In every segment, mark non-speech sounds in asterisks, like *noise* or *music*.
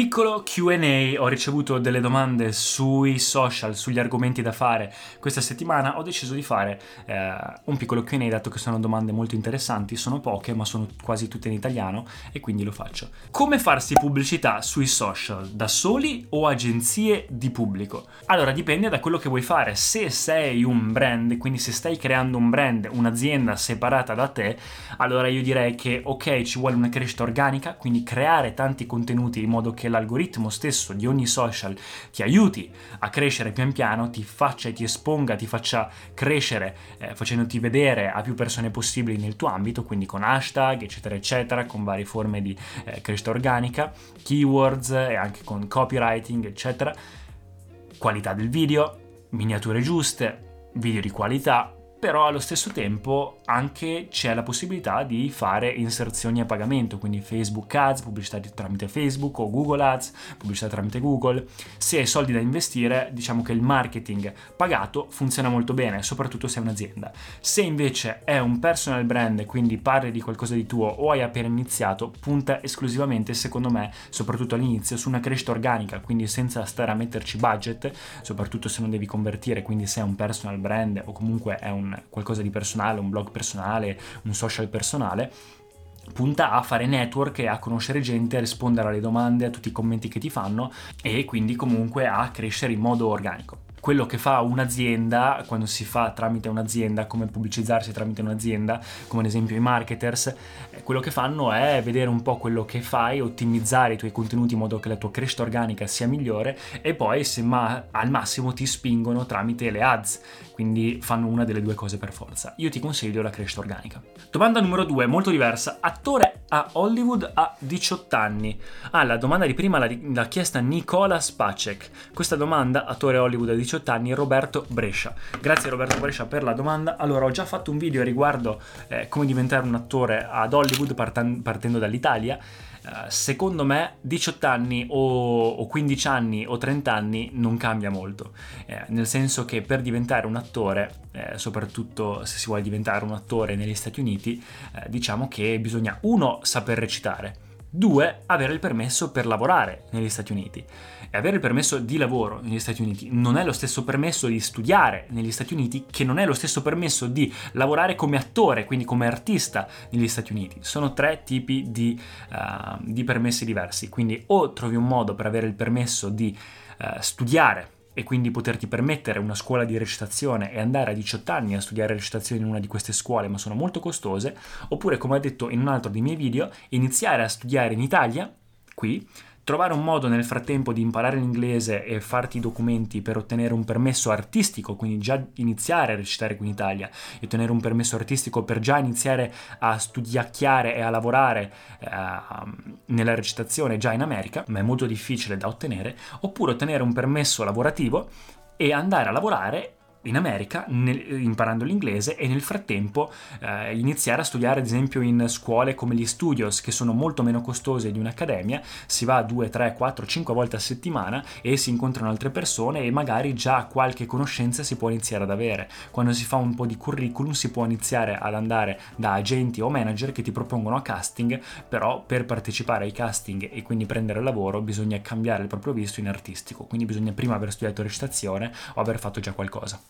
Piccolo QA, ho ricevuto delle domande sui social, sugli argomenti da fare. Questa settimana ho deciso di fare eh, un piccolo QA, dato che sono domande molto interessanti, sono poche, ma sono quasi tutte in italiano e quindi lo faccio. Come farsi pubblicità sui social, da soli o agenzie di pubblico? Allora dipende da quello che vuoi fare. Se sei un brand, quindi se stai creando un brand, un'azienda separata da te, allora io direi che ok, ci vuole una crescita organica, quindi creare tanti contenuti in modo che l'algoritmo stesso di ogni social ti aiuti a crescere pian piano, ti faccia e ti esponga, ti faccia crescere eh, facendoti vedere a più persone possibili nel tuo ambito, quindi con hashtag, eccetera, eccetera, con varie forme di eh, crescita organica, keywords e anche con copywriting, eccetera. Qualità del video, miniature giuste, video di qualità, però allo stesso tempo anche c'è la possibilità di fare inserzioni a pagamento, quindi Facebook Ads, pubblicità tramite Facebook o Google Ads, pubblicità tramite Google. Se hai soldi da investire, diciamo che il marketing pagato funziona molto bene, soprattutto se è un'azienda. Se invece è un personal brand, quindi parli di qualcosa di tuo o hai appena iniziato, punta esclusivamente, secondo me, soprattutto all'inizio, su una crescita organica, quindi senza stare a metterci budget, soprattutto se non devi convertire, quindi se è un personal brand o comunque è un qualcosa di personale, un blog personale, un social personale, punta a fare network a conoscere gente, a rispondere alle domande, a tutti i commenti che ti fanno e quindi comunque a crescere in modo organico quello che fa un'azienda quando si fa tramite un'azienda, come pubblicizzarsi tramite un'azienda, come ad esempio i marketers, eh, quello che fanno è vedere un po' quello che fai, ottimizzare i tuoi contenuti in modo che la tua crescita organica sia migliore e poi se ma- al massimo ti spingono tramite le ads, quindi fanno una delle due cose per forza. Io ti consiglio la crescita organica. Domanda numero due, molto diversa. Attore a Hollywood a 18 anni. Ah, la domanda di prima l'ha, chiesta Nicola Spacek. Questa domanda, attore a Hollywood a 18 18 anni Roberto Brescia. Grazie Roberto Brescia per la domanda. Allora, ho già fatto un video riguardo eh, come diventare un attore ad Hollywood partan- partendo dall'Italia. Uh, secondo me 18 anni o, o, 15 anni o 30 anni non cambia molto, eh, nel senso che per diventare un attore, eh, soprattutto se si vuole diventare un attore negli Stati Uniti, eh, diciamo che bisogna uno saper recitare, due avere il permesso per lavorare negli Stati Uniti. E avere il permesso di lavoro negli Stati Uniti non è lo stesso permesso di studiare negli Stati Uniti che non è lo stesso permesso di lavorare come attore, quindi come artista negli Stati Uniti. Sono tre tipi di, uh, di permessi diversi, quindi o trovi un modo per avere il permesso di uh, studiare e quindi poterti permettere una scuola di recitazione e andare a 18 anni a studiare recitazione in una di queste scuole, ma sono molto costose, oppure come ho detto in un altro dei miei video, iniziare a studiare in Italia, qui, trovare un modo nel frattempo di imparare l'inglese e farti i documenti per ottenere un permesso artistico, quindi già iniziare a recitare qui in Italia e ottenere un permesso artistico per già iniziare a studiacchiare e a lavorare eh, nella recitazione già in America, ma è molto difficile da ottenere, oppure ottenere un permesso lavorativo e andare a lavorare in America nel, imparando l'inglese e nel frattempo eh, iniziare a studiare ad esempio in scuole come gli studios che sono molto meno costose di un'accademia, si va 2, 3, 4, 5 volte a settimana e si incontrano altre persone e magari già qualche conoscenza si può iniziare ad avere. Quando si fa un po' di curriculum si può iniziare ad andare da agenti o manager che ti propongono a casting, però per partecipare ai casting e quindi prendere lavoro bisogna cambiare il proprio visto in artistico, quindi bisogna prima aver studiato recitazione o aver fatto già qualcosa.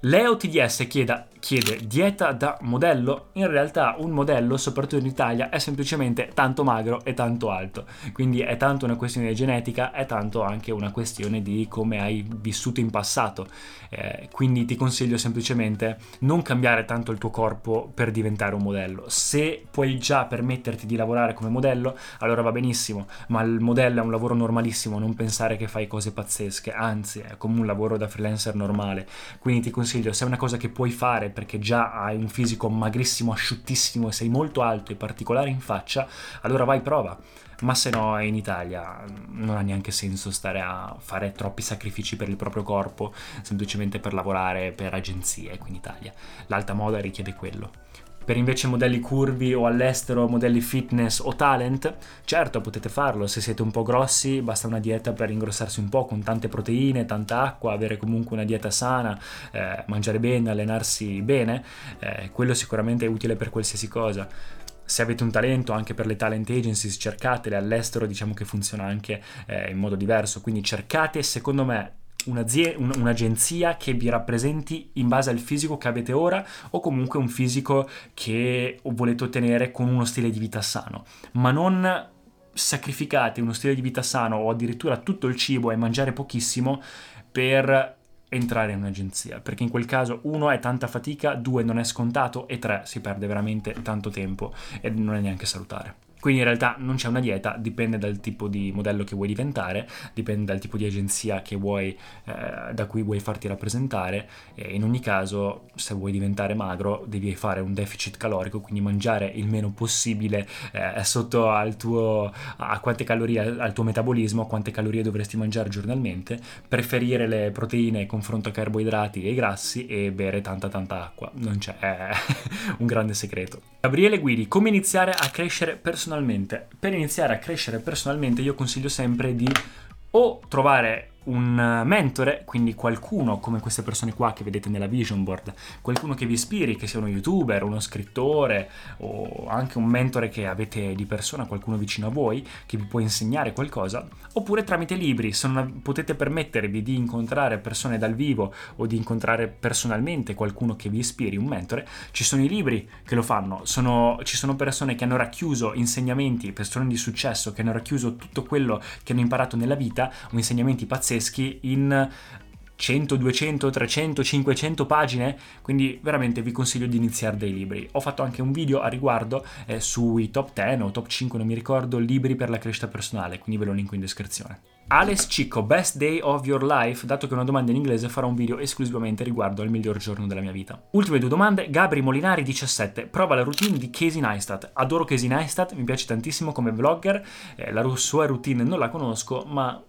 Leo TDS chiede, chiede, dieta da modello? In realtà un modello, soprattutto in Italia, è semplicemente tanto magro e tanto alto. Quindi è tanto una questione genetica, è tanto anche una questione di come hai vissuto in passato. Eh, quindi ti consiglio semplicemente non cambiare tanto il tuo corpo per diventare un modello. Se puoi già permetterti di lavorare come modello, allora va benissimo, ma il modello è un lavoro normalissimo, non pensare che fai cose pazzesche, anzi è come un lavoro da freelancer normale. Quindi ti consiglio consiglio, se è una cosa che puoi fare perché già hai un fisico magrissimo, asciuttissimo e sei molto alto e particolare in faccia, allora vai prova. Ma se no in Italia non ha neanche senso stare a fare troppi sacrifici per il proprio corpo semplicemente per lavorare per agenzie qui in Italia. L'alta moda richiede quello. Per invece modelli curvi o all'estero modelli fitness o talent, certo potete farlo, se siete un po' grossi basta una dieta per ingrossarsi un po' con tante proteine, tanta acqua, avere comunque una dieta sana, eh, mangiare bene, allenarsi bene, eh, quello sicuramente è utile per qualsiasi cosa. Se avete un talento anche per le talent agencies, cercatele. All'estero, diciamo che funziona anche eh, in modo diverso, quindi cercate secondo me un'agenzia che vi rappresenti in base al fisico che avete ora o comunque un fisico che volete ottenere con uno stile di vita sano, ma non sacrificate uno stile di vita sano o addirittura tutto il cibo e mangiare pochissimo per entrare in un'agenzia, perché in quel caso uno è tanta fatica, due non è scontato e tre si perde veramente tanto tempo e non è neanche salutare. Quindi in realtà non c'è una dieta, dipende dal tipo di modello che vuoi diventare, dipende dal tipo di agenzia vuoi, eh, da cui vuoi farti rappresentare e in ogni caso se vuoi diventare magro devi fare un deficit calorico, quindi mangiare il meno possibile eh, sotto al tuo, a quante calorie, al tuo metabolismo, quante calorie dovresti mangiare giornalmente, preferire le proteine in confronto a carboidrati e grassi e bere tanta tanta acqua, non c'è è *laughs* un grande segreto. Gabriele Guidi, come iniziare a crescere personalmente? Per iniziare a crescere personalmente io consiglio sempre di o trovare un mentore, quindi qualcuno come queste persone qua che vedete nella vision board, qualcuno che vi ispiri, che sia uno youtuber, uno scrittore o anche un mentore che avete di persona, qualcuno vicino a voi che vi può insegnare qualcosa, oppure tramite libri, se non potete permettervi di incontrare persone dal vivo o di incontrare personalmente qualcuno che vi ispiri, un mentore, ci sono i libri che lo fanno, sono, ci sono persone che hanno racchiuso insegnamenti, persone di successo che hanno racchiuso tutto quello che hanno imparato nella vita o insegnamenti pazzeschi pazzeschi in 100, 200, 300, 500 pagine, quindi veramente vi consiglio di iniziare dei libri. Ho fatto anche un video a riguardo eh, sui top 10 o top 5, non mi ricordo, libri per la crescita personale, quindi ve lo linko in descrizione. Alex Cicco, Best Day of Your Life, dato che è una domanda in inglese farò un video esclusivamente riguardo al miglior giorno della mia vita. Ultime due domande, Gabri Molinari 17, prova la routine di Casey Neistat. Adoro Casey Neistat, mi piace tantissimo come vlogger, eh, la sua routine non la conosco, ma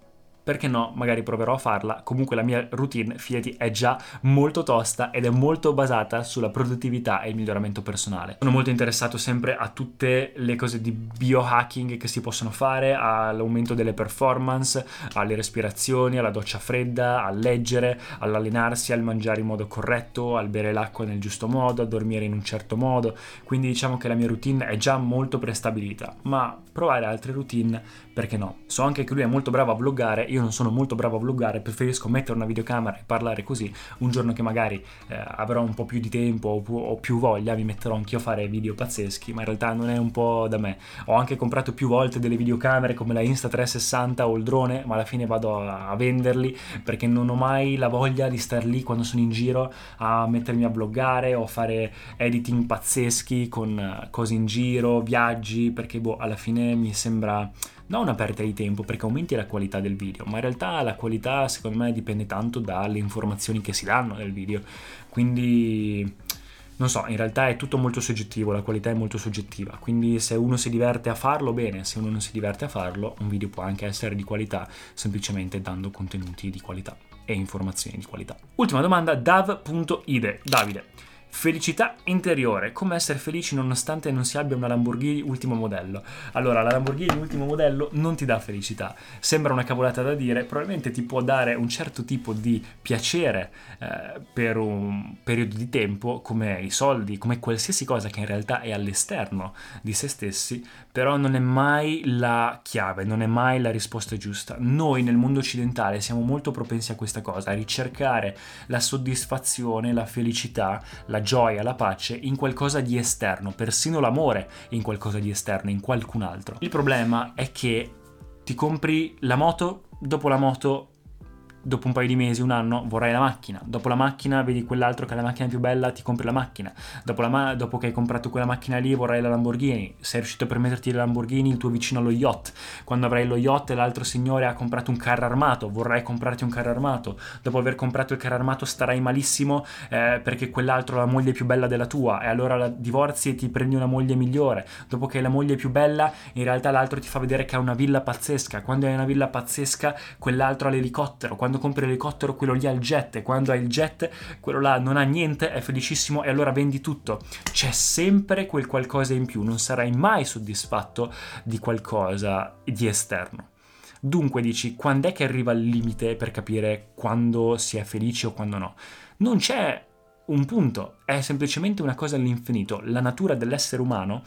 perché no, magari proverò a farla. Comunque la mia routine, fidati, è già molto tosta ed è molto basata sulla produttività e il miglioramento personale. Sono molto interessato sempre a tutte le cose di biohacking che si possono fare, all'aumento delle performance, alle respirazioni, alla doccia fredda, a leggere, all'allenarsi, al mangiare in modo corretto, al bere l'acqua nel giusto modo, a dormire in un certo modo. Quindi diciamo che la mia routine è già molto prestabilita, ma provare altre routine perché no? So anche che lui è molto bravo a vloggare, io non sono molto bravo a vloggare, preferisco mettere una videocamera e parlare così. Un giorno che magari eh, avrò un po' più di tempo o, o, più voglia, mi metterò anch'io a fare video pazzeschi, ma in realtà non è un po' da me. Ho anche comprato più volte delle videocamere come la Insta360 o il drone, ma alla fine vado a, a venderli perché non ho mai la voglia di star lì quando sono in giro a mettermi a vloggare o fare editing pazzeschi con uh, cose in giro, viaggi, perché boh, alla fine mi sembra non una perdita di tempo perché aumenti la qualità del video, ma in realtà la qualità secondo me dipende tanto dalle informazioni che si danno nel video. Quindi non so, in realtà è tutto molto soggettivo, la qualità è molto soggettiva, quindi se uno si diverte a farlo, bene, se uno non si diverte a farlo, un video può anche essere di qualità semplicemente dando contenuti di qualità e informazioni di qualità. Ultima domanda, dav.ide. Davide, Felicità interiore, come essere felici nonostante non si abbia una Lamborghini ultimo modello. Allora, la Lamborghini ultimo modello non ti dà felicità. Sembra una cavolata da dire, probabilmente ti può dare un certo tipo di piacere eh, per un periodo di tempo, come i soldi, come qualsiasi cosa che in realtà è all'esterno di se stessi, però non è mai la chiave, non è mai la risposta giusta. Noi nel mondo occidentale siamo molto propensi a questa cosa, a ricercare la soddisfazione, la felicità, la gioia, la pace in qualcosa di esterno, persino l'amore in qualcosa di esterno, in qualcun altro. Il problema è che ti compri la moto, dopo la moto dopo un paio di mesi, un anno, vorrai la macchina. Dopo la macchina vedi quell'altro che ha la macchina più bella, ti compri la macchina. Dopo, la ma- dopo che hai comprato quella macchina lì, vorrai la Lamborghini. Sei riuscito a permetterti la Lamborghini, il tuo vicino allo yacht. Quando avrai lo yacht l'altro signore ha comprato un carro armato, vorrai comprarti un carro armato. Dopo aver comprato il carro armato starai malissimo eh, perché quell'altro ha la moglie più bella della tua e allora la divorzi e ti prendi una moglie migliore. Dopo che la moglie più bella, in realtà l'altro ti fa vedere che ha una villa pazzesca. Quando hai una villa pazzesca, quell'altro ha l'elicottero. Quando quando compri l'elicottero quello lì ha il jet quando hai il jet quello là non ha niente, è felicissimo e allora vendi tutto. C'è sempre quel qualcosa in più, non sarai mai soddisfatto di qualcosa di esterno. Dunque dici, quando è che arriva il limite per capire quando si è felice o quando no? Non c'è un punto, è semplicemente una cosa all'infinito. La natura dell'essere umano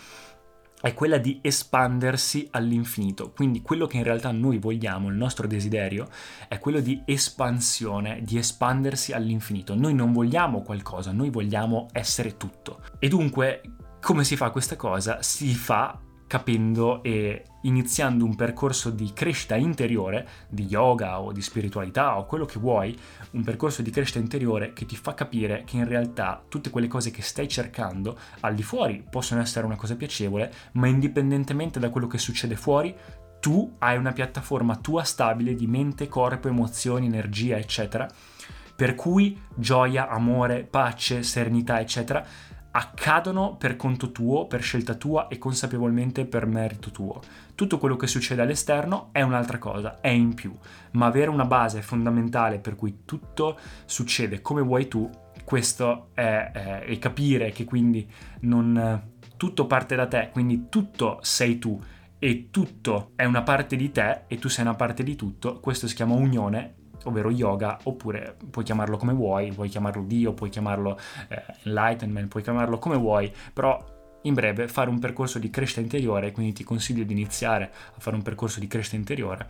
è quella di espandersi all'infinito. Quindi quello che in realtà noi vogliamo, il nostro desiderio, è quello di espansione, di espandersi all'infinito. Noi non vogliamo qualcosa, noi vogliamo essere tutto. E dunque, come si fa questa cosa? Si fa capendo e iniziando un percorso di crescita interiore, di yoga o di spiritualità o quello che vuoi, un percorso di crescita interiore che ti fa capire che in realtà tutte quelle cose che stai cercando al di fuori possono essere una cosa piacevole, ma indipendentemente da quello che succede fuori, tu hai una piattaforma tua stabile di mente, corpo, emozioni, energia, eccetera, per cui gioia, amore, pace, serenità, eccetera, accadono per conto tuo, per scelta tua e consapevolmente per merito tuo. Tutto quello che succede all'esterno è un'altra cosa, è in più, ma avere una base fondamentale per cui tutto succede come vuoi tu, questo è, e capire che quindi non tutto parte da te, quindi tutto sei tu e tutto è una parte di te e tu sei una parte di tutto, questo si chiama unione ovvero yoga, oppure puoi chiamarlo come vuoi, puoi chiamarlo Dio, puoi chiamarlo eh, enlightenment, puoi chiamarlo come vuoi, però in breve fare un percorso di crescita interiore, quindi ti consiglio di iniziare a fare un percorso di crescita interiore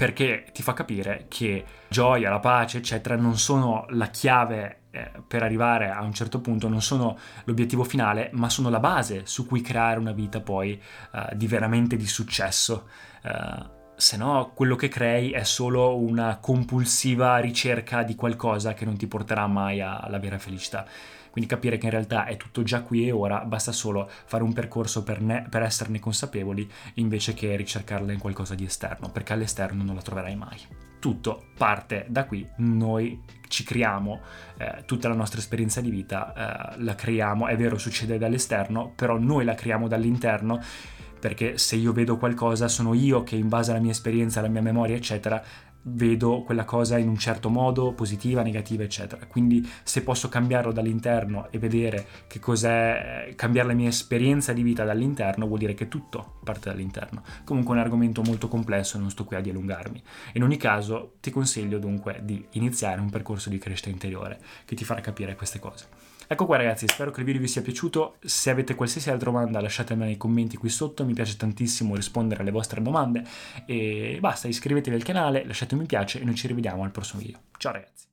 perché ti fa capire che gioia, la pace, eccetera, non sono la chiave eh, per arrivare a un certo punto, non sono l'obiettivo finale, ma sono la base su cui creare una vita poi eh, di veramente di successo. Eh, se no quello che crei è solo una compulsiva ricerca di qualcosa che non ti porterà mai alla vera felicità. Quindi capire che in realtà è tutto già qui e ora, basta solo fare un percorso per, ne, per esserne consapevoli invece che ricercarla in qualcosa di esterno, perché all'esterno non la troverai mai. Tutto parte da qui, noi ci creiamo eh, tutta la nostra esperienza di vita, eh, la creiamo, è vero succede dall'esterno, però noi la creiamo dall'interno perché se io vedo qualcosa sono io che in base alla mia esperienza, alla mia memoria, eccetera, vedo quella cosa in un certo modo, positiva, negativa, eccetera. Quindi se posso cambiarlo dall'interno e vedere che cos'è, cambiare la mia esperienza di vita dall'interno, vuol dire che tutto parte dall'interno. Comunque è un argomento molto complesso, non sto qui a dilungarmi. In ogni caso ti consiglio dunque di iniziare un percorso di crescita interiore che ti farà capire queste cose. Ecco qua ragazzi, spero che il video vi sia piaciuto, se avete qualsiasi altra domanda lasciatemela nei commenti qui sotto, mi piace tantissimo rispondere alle vostre domande e basta, iscrivetevi al canale, lasciate un mi piace e noi ci rivediamo al prossimo video. Ciao ragazzi!